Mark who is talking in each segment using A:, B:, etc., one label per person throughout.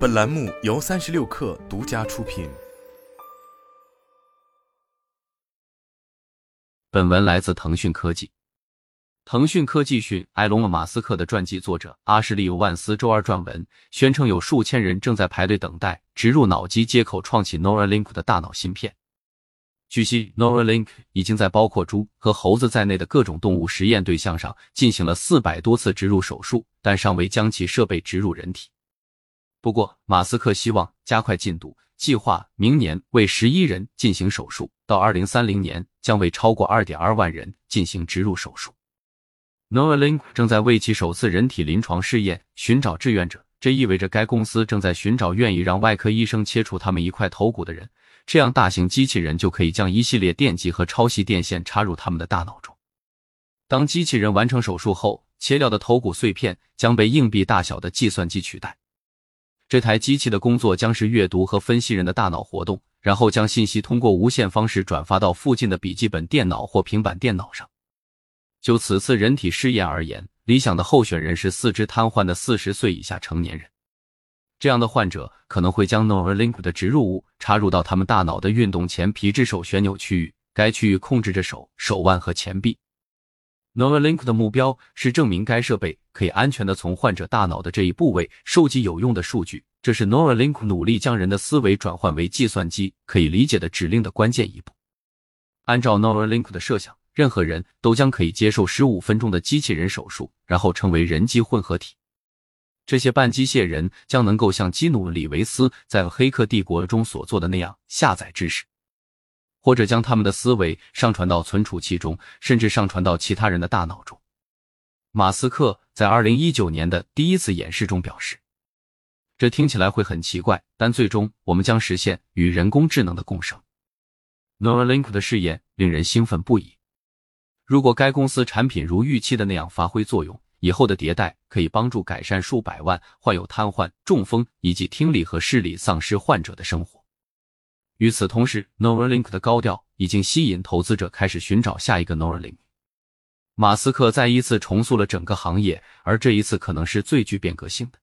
A: 本栏目由三十六氪独家出品。
B: 本文来自腾讯科技。腾讯科技讯，埃隆·马斯克的传记作者阿什利·万斯周二撰文，宣称有数千人正在排队等待植入脑机接口创起 Neuralink 的大脑芯片。据悉，Neuralink 已经在包括猪和猴子在内的各种动物实验对象上进行了四百多次植入手术，但尚未将其设备植入人体。不过，马斯克希望加快进度，计划明年为十一人进行手术，到二零三零年将为超过二点二万人进行植入手术。Neuralink 正在为其首次人体临床试验寻找志愿者，这意味着该公司正在寻找愿意让外科医生切除他们一块头骨的人，这样大型机器人就可以将一系列电极和超细电线插入他们的大脑中。当机器人完成手术后，切掉的头骨碎片将被硬币大小的计算机取代。这台机器的工作将是阅读和分析人的大脑活动，然后将信息通过无线方式转发到附近的笔记本电脑或平板电脑上。就此次人体试验而言，理想的候选人是四肢瘫痪的四十岁以下成年人。这样的患者可能会将 Neuralink 的植入物插入到他们大脑的运动前皮质手旋钮区域，该区域控制着手、手腕和前臂。Neuralink 的目标是证明该设备可以安全的从患者大脑的这一部位收集有用的数据，这是 Neuralink 努力将人的思维转换为计算机可以理解的指令的关键一步。按照 Neuralink 的设想，任何人都将可以接受十五分钟的机器人手术，然后成为人机混合体。这些半机械人将能够像基努·里维斯在《黑客帝国》中所做的那样下载知识。或者将他们的思维上传到存储器中，甚至上传到其他人的大脑中。马斯克在二零一九年的第一次演示中表示：“这听起来会很奇怪，但最终我们将实现与人工智能的共生。” Neuralink 的试验令人兴奋不已。如果该公司产品如预期的那样发挥作用，以后的迭代可以帮助改善数百万患有瘫痪、中风以及听力和视力丧失患者的生活。与此同时，Neuralink 的高调已经吸引投资者开始寻找下一个 Neuralink。马斯克再一次重塑了整个行业，而这一次可能是最具变革性的。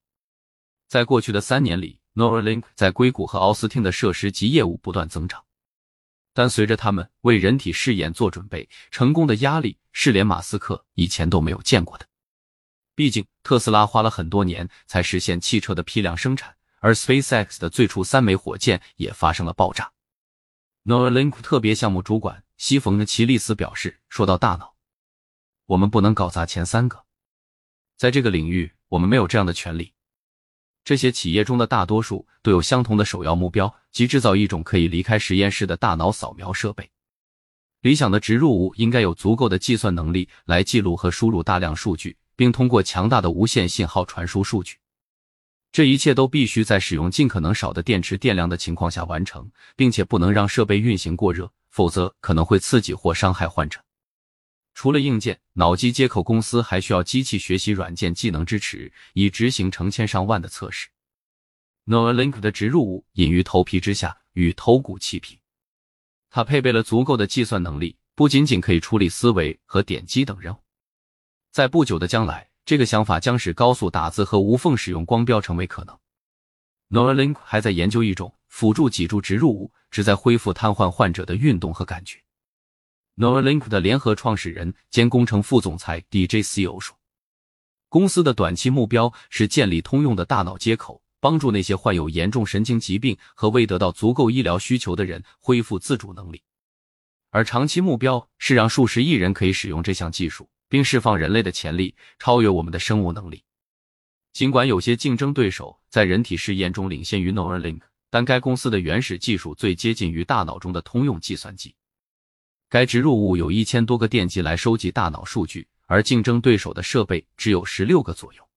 B: 在过去的三年里，Neuralink 在硅谷和奥斯汀的设施及业务不断增长，但随着他们为人体试验做准备，成功的压力是连马斯克以前都没有见过的。毕竟，特斯拉花了很多年才实现汽车的批量生产。而 SpaceX 的最初三枚火箭也发生了爆炸。Neuralink 特别项目主管西冯·奇利斯表示：“说到大脑，我们不能搞砸前三个。在这个领域，我们没有这样的权利。这些企业中的大多数都有相同的首要目标，即制造一种可以离开实验室的大脑扫描设备。理想的植入物应该有足够的计算能力来记录和输入大量数据，并通过强大的无线信号传输数据。”这一切都必须在使用尽可能少的电池电量的情况下完成，并且不能让设备运行过热，否则可能会刺激或伤害患者。除了硬件，脑机接口公司还需要机器学习软件技能支持，以执行成千上万的测试。Neuralink 的植入物隐于头皮之下，与头骨齐平。它配备了足够的计算能力，不仅仅可以处理思维和点击等任务。在不久的将来。这个想法将使高速打字和无缝使用光标成为可能。Neuralink 还在研究一种辅助脊柱植入物，旨在恢复瘫痪患者的运动和感觉。Neuralink 的联合创始人兼工程副总裁 DJ CEO 说：“公司的短期目标是建立通用的大脑接口，帮助那些患有严重神经疾病和未得到足够医疗需求的人恢复自主能力，而长期目标是让数十亿人可以使用这项技术。”并释放人类的潜力，超越我们的生物能力。尽管有些竞争对手在人体试验中领先于 Neuralink，但该公司的原始技术最接近于大脑中的通用计算机。该植入物有一千多个电极来收集大脑数据，而竞争对手的设备只有十六个左右。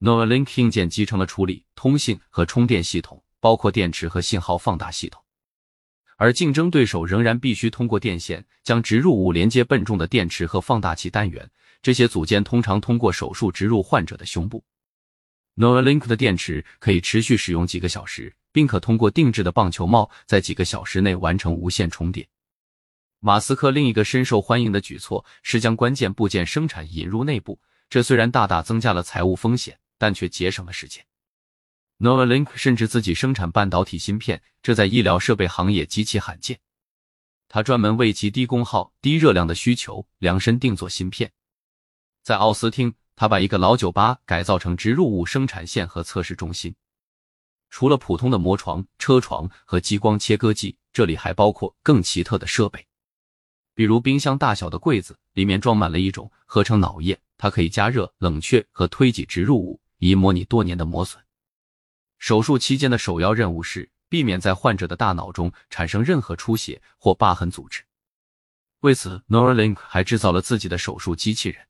B: Neuralink 硬件集成了处理、通信和充电系统，包括电池和信号放大系统。而竞争对手仍然必须通过电线将植入物连接笨重的电池和放大器单元，这些组件通常通过手术植入患者的胸部。Neuralink 的电池可以持续使用几个小时，并可通过定制的棒球帽在几个小时内完成无线充电。马斯克另一个深受欢迎的举措是将关键部件生产引入内部，这虽然大大增加了财务风险，但却节省了时间。NovaLink 甚至自己生产半导体芯片，这在医疗设备行业极其罕见。他专门为其低功耗、低热量的需求量身定做芯片。在奥斯汀，他把一个老酒吧改造成植入物生产线和测试中心。除了普通的磨床、车床和激光切割机，这里还包括更奇特的设备，比如冰箱大小的柜子，里面装满了一种合成脑液，它可以加热、冷却和推挤植入物，以模拟多年的磨损。手术期间的首要任务是。避免在患者的大脑中产生任何出血或疤痕组织。为此，Neuralink 还制造了自己的手术机器人。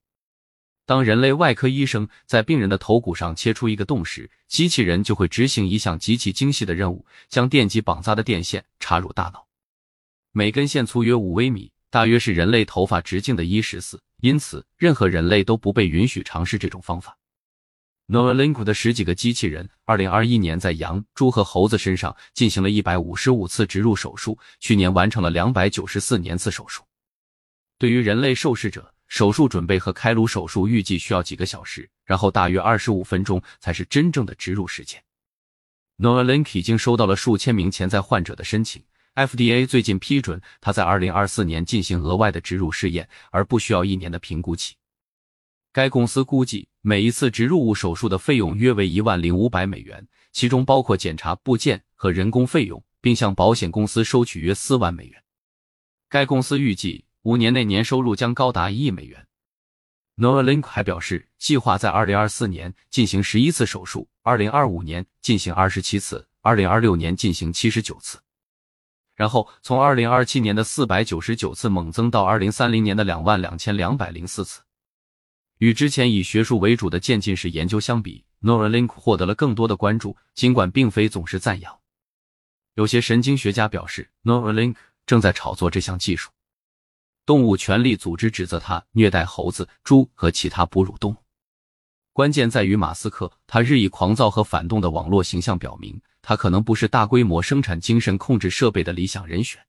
B: 当人类外科医生在病人的头骨上切出一个洞时，机器人就会执行一项极其精细的任务：将电极绑扎的电线插入大脑。每根线粗约五微米，大约是人类头发直径的一十四，因此任何人类都不被允许尝试这种方法。Neuralink 的十几个机器人，二零二一年在羊、猪和猴子身上进行了一百五十五次植入手术，去年完成了两百九十四年次手术。对于人类受试者，手术准备和开颅手术预计需要几个小时，然后大约二十五分钟才是真正的植入时间。Neuralink 已经收到了数千名潜在患者的申请，FDA 最近批准他在二零二四年进行额外的植入试验，而不需要一年的评估期。该公司估计，每一次植入物手术的费用约为一万零五百美元，其中包括检查部件和人工费用，并向保险公司收取约四万美元。该公司预计五年内年收入将高达一亿美元。Neuralink 还表示，计划在二零二四年进行十一次手术，二零二五年进行二十七次，二零二六年进行七十九次，然后从二零二七年的四百九十九次猛增到二零三零年的两万两千两百零四次。与之前以学术为主的渐进式研究相比，Neuralink 获得了更多的关注，尽管并非总是赞扬。有些神经学家表示，Neuralink 正在炒作这项技术。动物权利组织指责他虐待猴子、猪和其他哺乳动物。关键在于马斯克，他日益狂躁和反动的网络形象表明，他可能不是大规模生产精神控制设备的理想人选。